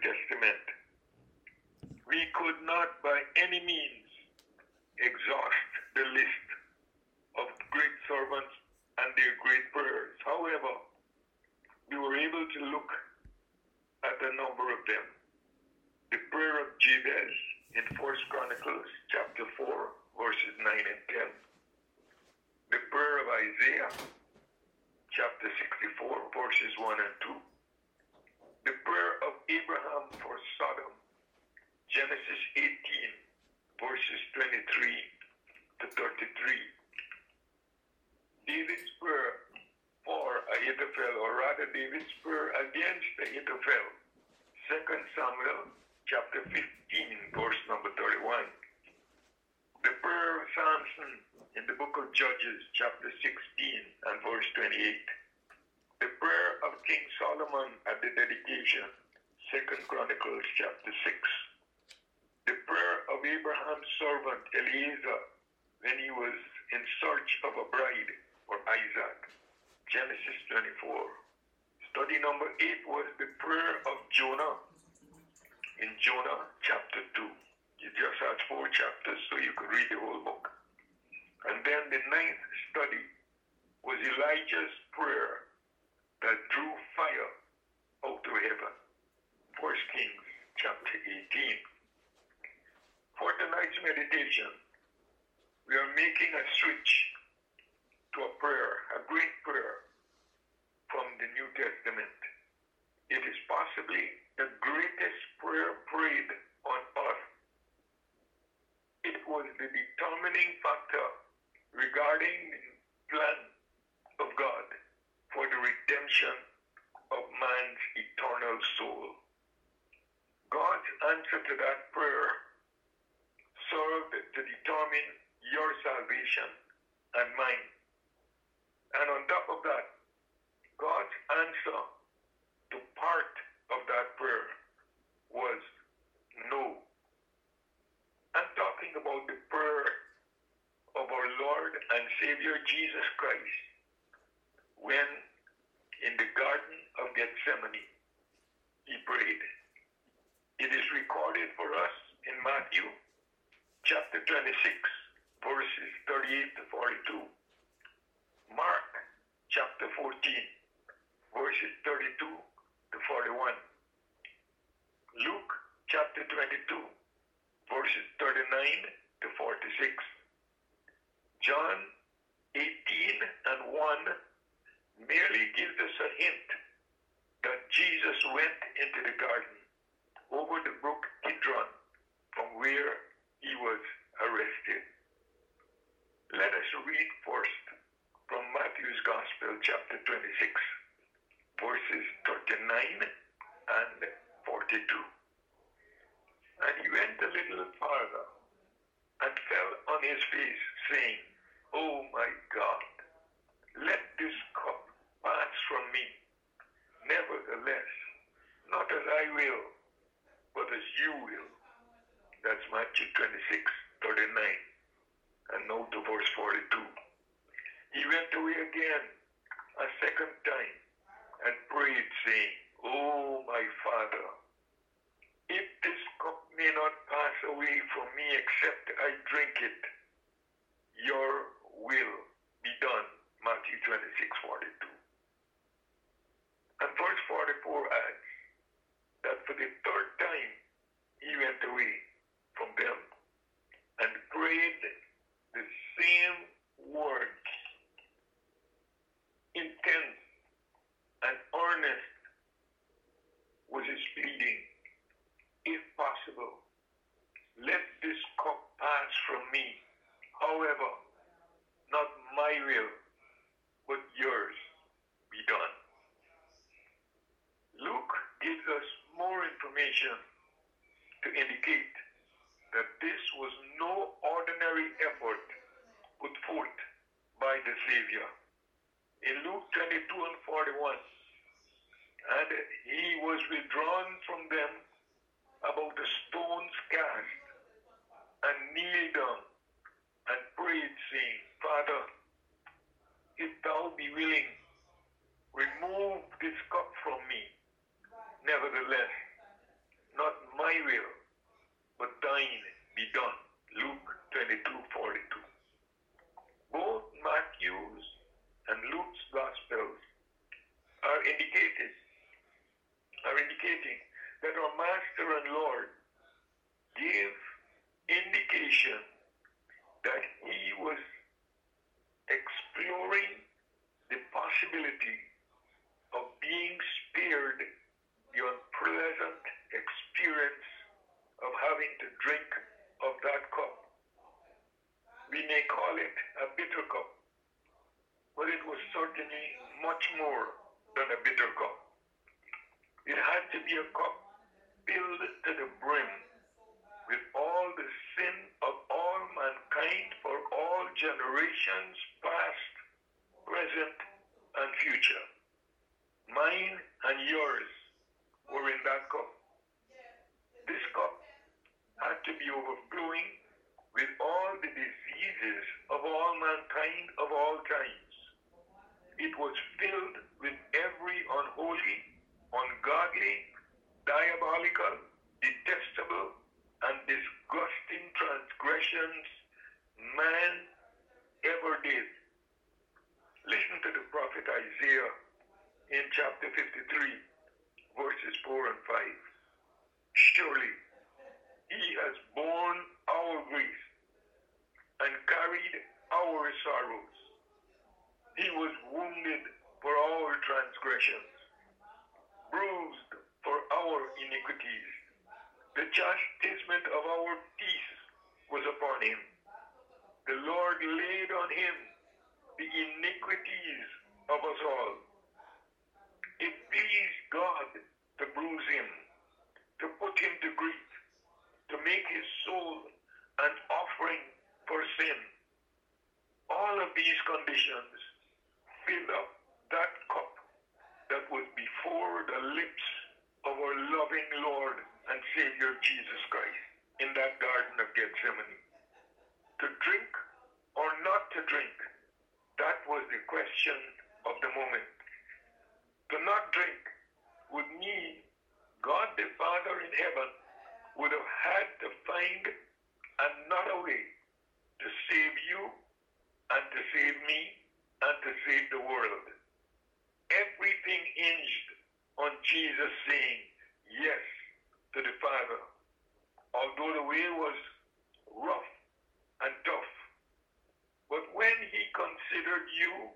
Testament, we could not by any means exhaust the list of great servants and their great prayers. However, we were able to look at a number of them. The prayer of Jabez in First Chronicles chapter 4, verses 9 and 10. The prayer of Isaiah chapter 64, verses 1 and 2. The prayer of Abraham for Sodom, Genesis 18, verses 23 to 33. David's prayer for Ahithophel, or rather David's prayer against Ahithophel, 2 Samuel chapter 15, verse number 31. The prayer of Samson in the book of Judges, chapter 16 and verse 28. The prayer of King Solomon at the dedication, 2 Chronicles chapter 6. The prayer of Abraham's servant Eliezer when he was in search of a bride for Isaac, Genesis 24. Study number 8 was the prayer of Jonah in Jonah chapter 2. You just had four chapters so you could read the whole book. And then the ninth study was Elijah's prayer that drew fire out of heaven. First Kings chapter 18. For tonight's meditation, we are making a switch to a prayer, a great prayer from the New Testament. It is possibly the greatest prayer prayed on earth. It was the determining factor regarding the plan of God for the redemption of man's eternal soul. God's answer to that prayer served to determine your salvation and mine. And on top of that, God's answer to part of that prayer was no. I'm talking about the prayer of our Lord and Savior Jesus Christ when in the Garden of Gethsemane he prayed. It is recorded for us in Matthew chapter 26, verses 38 to 42. Mark chapter 14, verses 32 to 41. Luke chapter 22, verses 39 to 46. John 18 and 1 merely gives us a hint that Jesus went into the garden over the brook Kidron from where he was arrested. Let us read first from Matthew's Gospel, chapter 26, verses 39 and 42. And he went a little farther and fell on his face, saying, Oh my God, let this cup pass from me. Nevertheless, not as I will, but as you will. That's Matthew 26, 39. And note to verse 42. He went away again a second time and prayed, saying, Oh, my Father, if this cup may not pass away from me except I drink it, your will be done. Matthew 26, 42. And verse 44 adds that for the third time he went away from them and prayed the same words, intense and earnest was his pleading. If possible, let this cup pass from me. However, not my will, but yours be done. Luke gives us more information to indicate that this was no ordinary effort put forth by the Savior. In Luke 22 and 41, and he was withdrawn from them about a stone's cast and kneeled down and prayed, saying, Father, if thou be willing, remove this cup from me. Nevertheless, my will, but thine be Luke 22 42. Both Matthew's and Luke's Gospels are indicated are indicating that our Master and Lord gave indication that he was exploring the possibility of being spared the unpleasant experience of having to drink of that cup. We may call it a bitter cup, but it was certainly much more than a bitter cup. It had to be a cup filled to the brim with all the sin of all mankind for all generations, past, present, and future. Mine and yours were in that cup. This cup had to be overflowing with all the diseases of all mankind of all times. It was filled with every unholy, ungodly, diabolical, detestable, and disgusting transgressions man ever did. Listen to the prophet Isaiah in chapter 53, verses 4 and 5. Surely he has borne our grief and carried our sorrows. He was wounded for our transgressions, bruised for our iniquities. The chastisement of our peace was upon him. The Lord laid on him the iniquities of us all. It pleased God to bruise him, to put him to grief, to make his soul an offering for sin. All of these conditions fill up that cup that was before the lips of our loving Lord and Savior Jesus Christ in that Garden of Gethsemane. To drink or not to drink, was the question of the moment. To not drink would mean God the Father in heaven would have had to find another way to save you and to save me and to save the world. Everything hinged on Jesus saying yes to the Father. Although the way was rough and tough. But when he considered you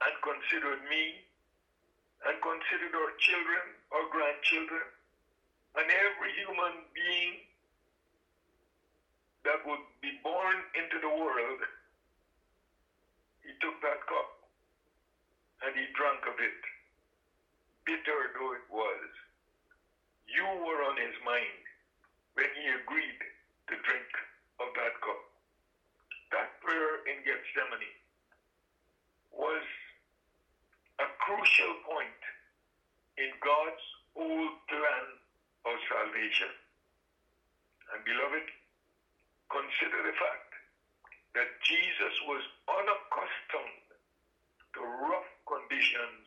and considered me and considered our children, our grandchildren, and every human being that would be born into the world, he took that cup and he drank of it, bitter though it was. You were on his mind when he agreed to drink of that cup. That prayer in Gethsemane was a crucial point in God's whole plan of salvation. And beloved, consider the fact that Jesus was unaccustomed to rough conditions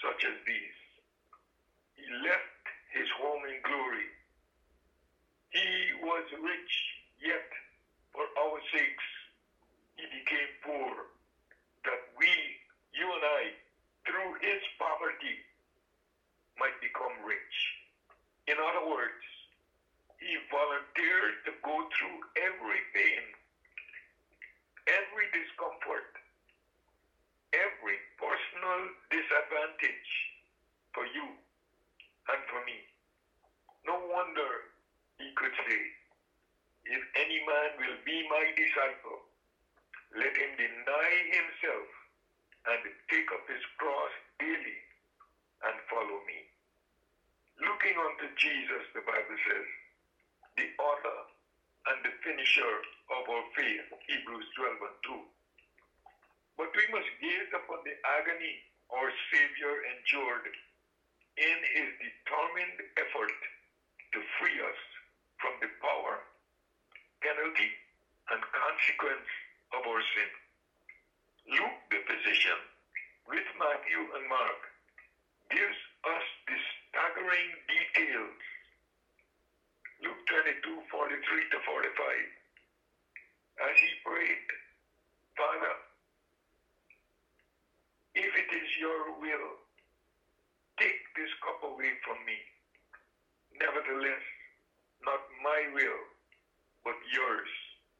such as these. He left his home in glory. He was rich, yet for our sakes he became poor, that we, you and I, through his poverty, might become rich. In other words, he volunteered to go through every pain, every discomfort, every personal disadvantage for you and for me. No wonder he could say, If any man will be my disciple, let him deny himself and take up his cross daily and follow me. Looking unto Jesus, the Bible says, the author and the finisher of our faith, Hebrews 12 and 2. But we must gaze upon the agony our Savior endured in his determined effort to free us from the power, penalty, and consequence of our sin. Luke, the physician, with Matthew and Mark, gives us the staggering details 22, 43 to 45, as he prayed, Father, if it is your will, take this cup away from me. Nevertheless, not my will, but yours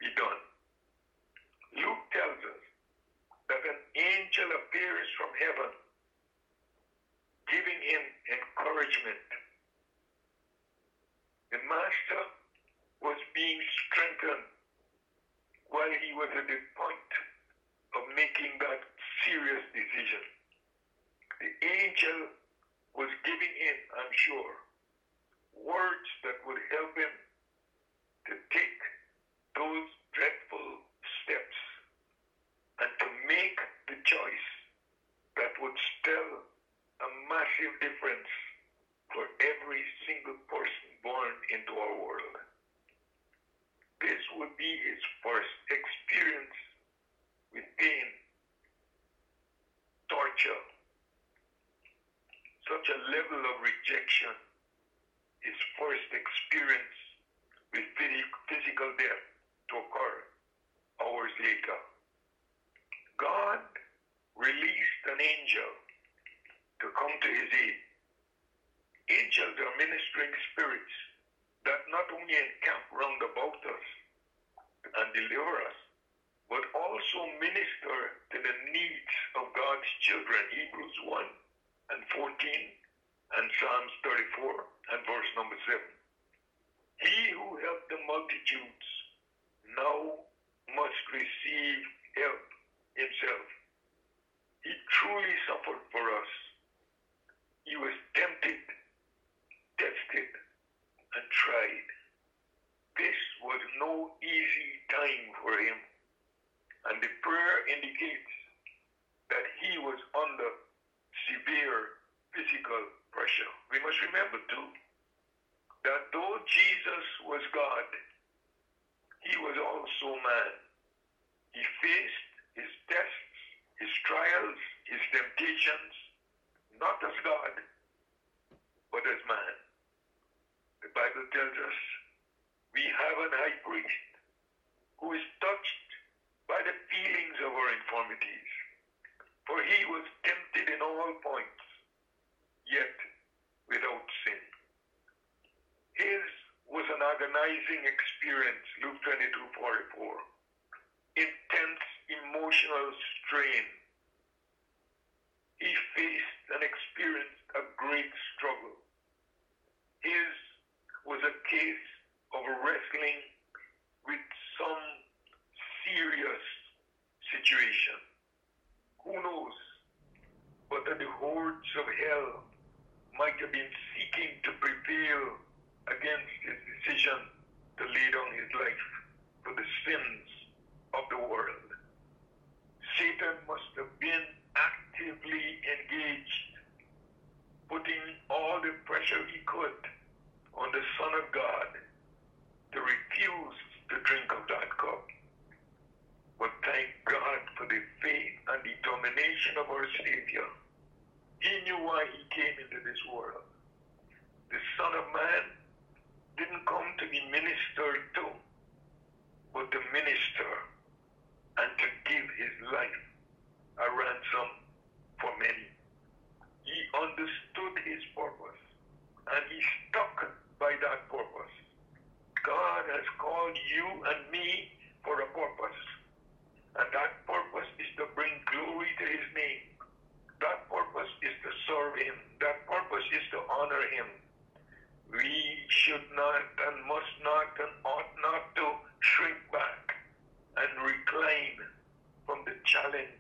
be done. Luke tells us that an angel appears from heaven, giving him encouragement. The master was being strengthened while he was at the point of making that serious decision. The angel was giving him, I'm sure, words that would help him to take those dreadful steps and to make the choice that would spell a massive difference for every single person born into our world. This would be his first experience with pain, torture, such a level of rejection, his first experience physical death to occur hours later. God released an angel to come to his aid. Angels are ministering spirits that not only encamp round about us and deliver us, but also minister to the needs of God's children. Hebrews 1 and 14 and Psalms 34 and verse number 7. He who helped the multitudes now must receive help himself. He truly suffered for us. He was tempted, tested, and tried. This was no easy time for him. And the prayer indicates that he was under severe physical pressure. We must remember too that though Jesus was God, he was also man. He faced his tests, his trials, his temptations, not as God, but as man. The Bible tells us we have an high priest who is touched by the feelings of our infirmities. For he was tempted in all points, yet without sin. Agonizing experience, Luke 22 44. Intense emotional strain. He faced and experienced a great struggle. His was a case of wrestling with some serious situation. Who knows? But that the hordes of hell might have been seeking to prevail against his decision to lay down his life for the sins of the world. Satan must have been actively engaged, putting all the pressure he could on the Son of God to refuse to drink of that cup. But thank God for the faith and determination of our Savior. He knew why he came into this world. The Son of Man didn't come to be ministered to, but to minister and to give his life a ransom for many. He understood his purpose and he stuck by that purpose. God has called you and me for a purpose. And that purpose is to bring glory to his name. That purpose is to serve him. That purpose is to honor him. We should not and must not and ought not to shrink back and recline from the challenge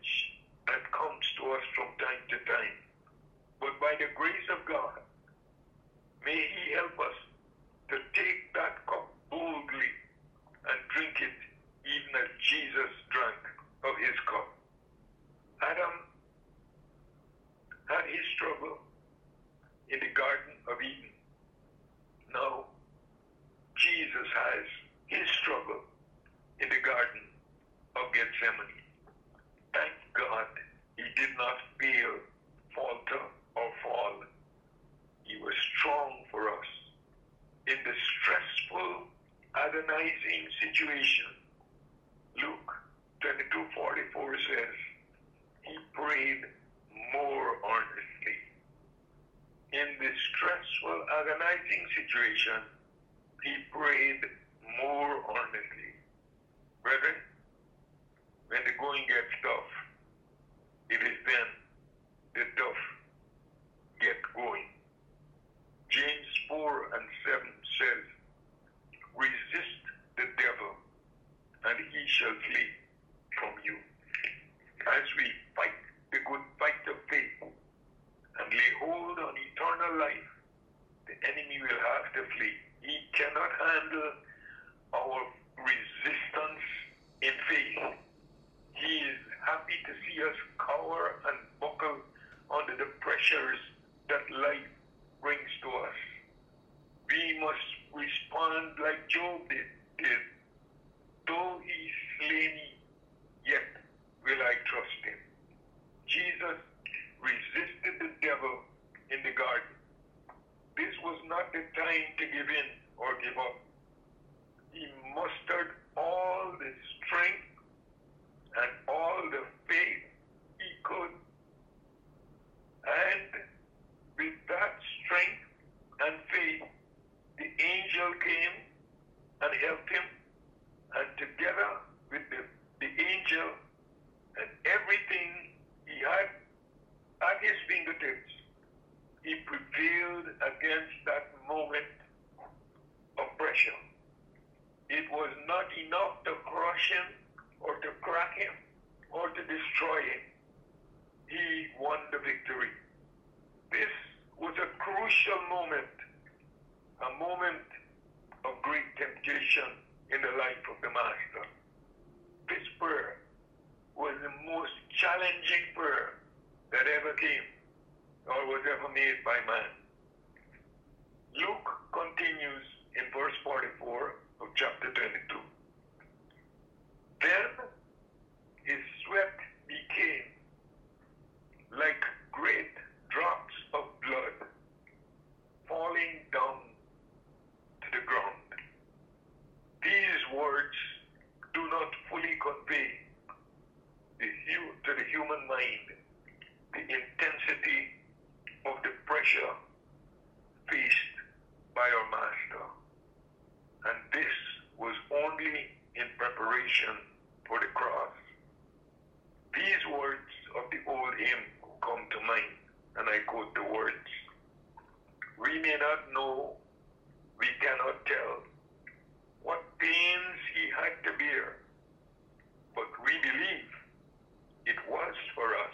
trying to give in or give up. in the life of the Master. This prayer was the most challenging prayer that ever came or was ever made by man. Luke continues in verse 44 of chapter 22. Then his sweat became like great drops would be the, to the human mind the intensity of the pressure faced by our master. And this was only in preparation for the cross. These words of the old hymn come to mind, and I quote the words We may not know, we cannot tell, what pains he had to bear we believe it was for us.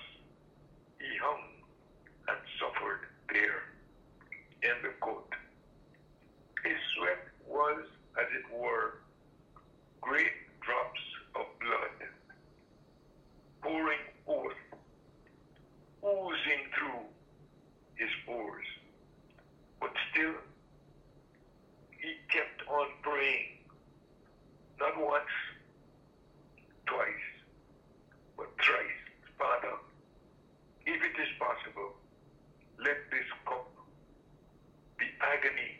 Agni.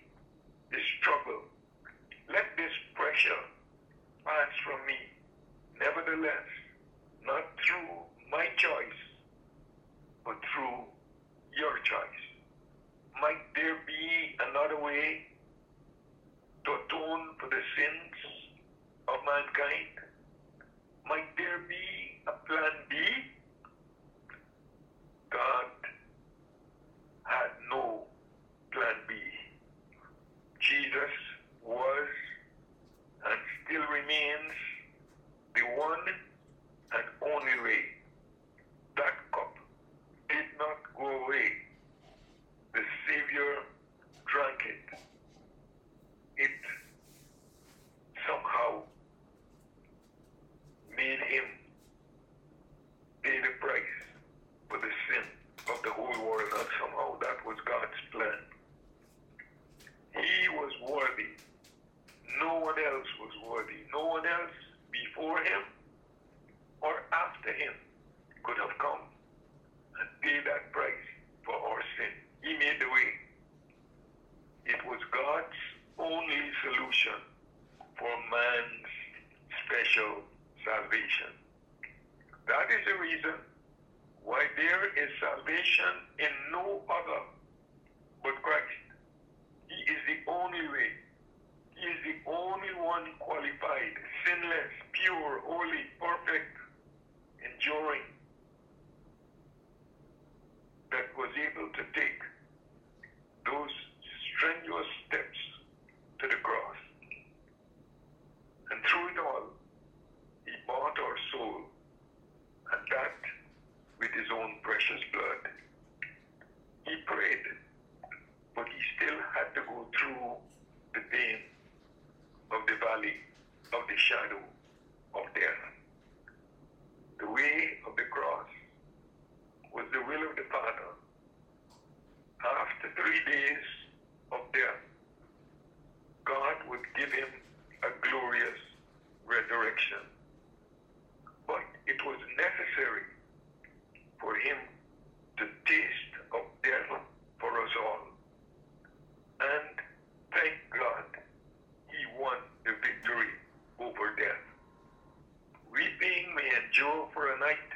May for a night,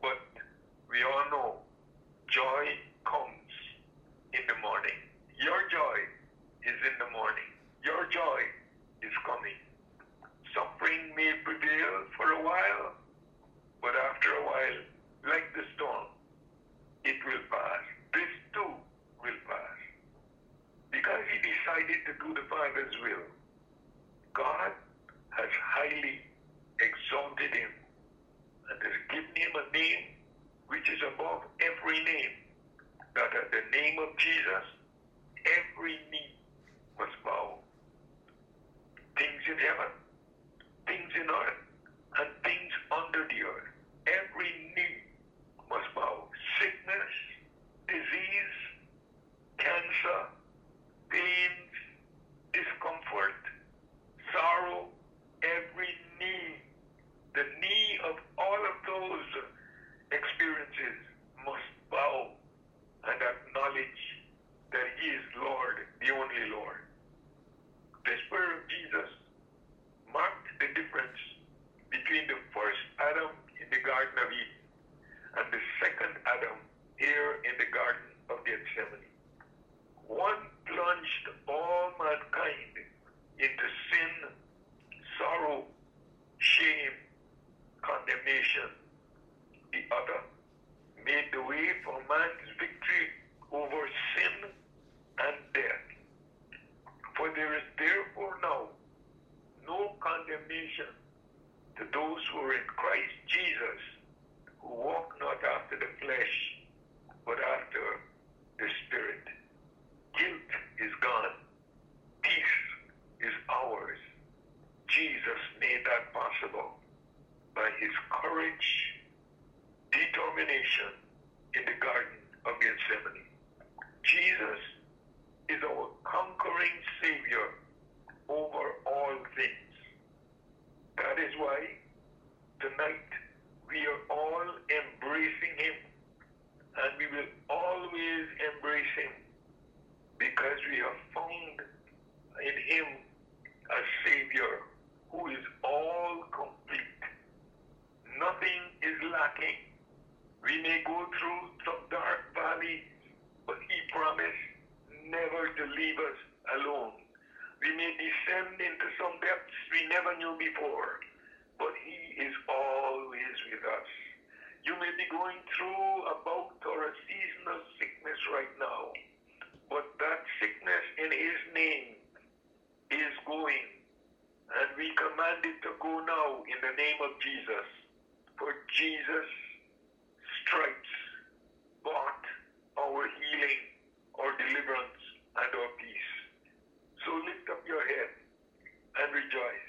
but we all know joy comes in the morning. Your joy is in the morning. Your joy is coming. Suffering may prevail for a while, but after a while, like the storm, it will pass. This too will pass. Because he decided to do the Father's will, God has highly exalted him and has given him a name which is above every name, that at the name of Jesus, every knee must bow. Things in heaven, things in earth, and things under the earth. Every knee must bow. Sickness, disease, cancer, pains, discomfort, sorrow, every knee, the knee of all of those experiences must bow and acknowledge that He is Lord, the only Lord. The Spirit of Jesus marked the difference between the first Adam in the Garden of Eden and the second Adam here in the Garden of Gethsemane. One plunged all mankind into sin, sorrow, shame, condemnation. The other made the way for man's victory over sin and death. For there is therefore now no condemnation to those who are in Christ Jesus, who walk not after the flesh, but after the Spirit. Guilt is gone. Peace is ours. Jesus made that possible by his courage, determination in the Garden of Gethsemane. Jesus is our conquering Savior over all things. That is why tonight we are all embracing Him and we will always Him because we have found in Him a Savior who is all complete. Nothing is lacking. We may go through some dark valleys, but He promised never to leave us alone. We may descend into some depths we never knew before, but He is always with us. You may be going through a bout or a season of sickness right now, but that sickness in His name is going, and we command it to go now in the name of Jesus. For Jesus' stripes bought our healing, our deliverance, and our peace. So lift up your head and rejoice.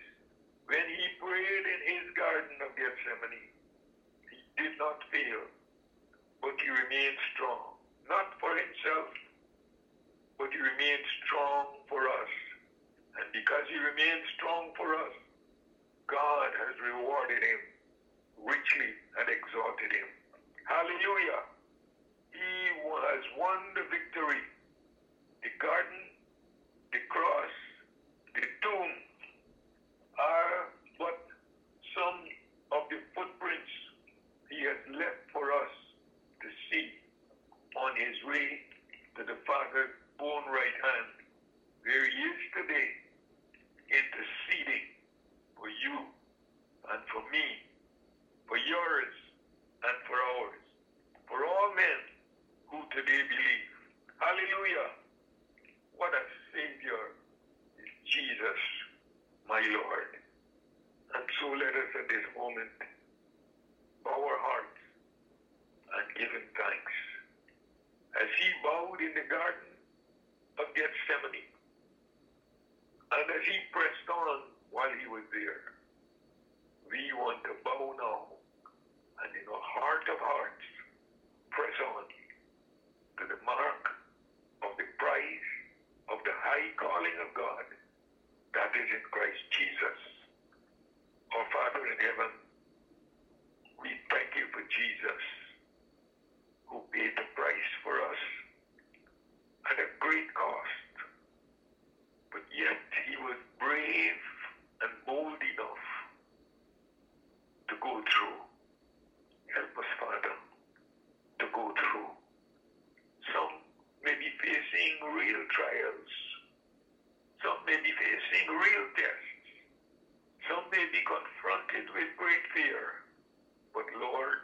When he prayed in his garden of Gethsemane, did not fail, but he remained strong. Not for himself, but he remained strong for us. And because he remained strong for us, God has rewarded him richly and exalted him. Hallelujah. He has won the victory. at this moment our hearts and giving thanks. As he bowed in the garden of Gethsemane, and as he pressed on while he was there, real trials. Some may be facing real tests. Some may be confronted with great fear. But Lord,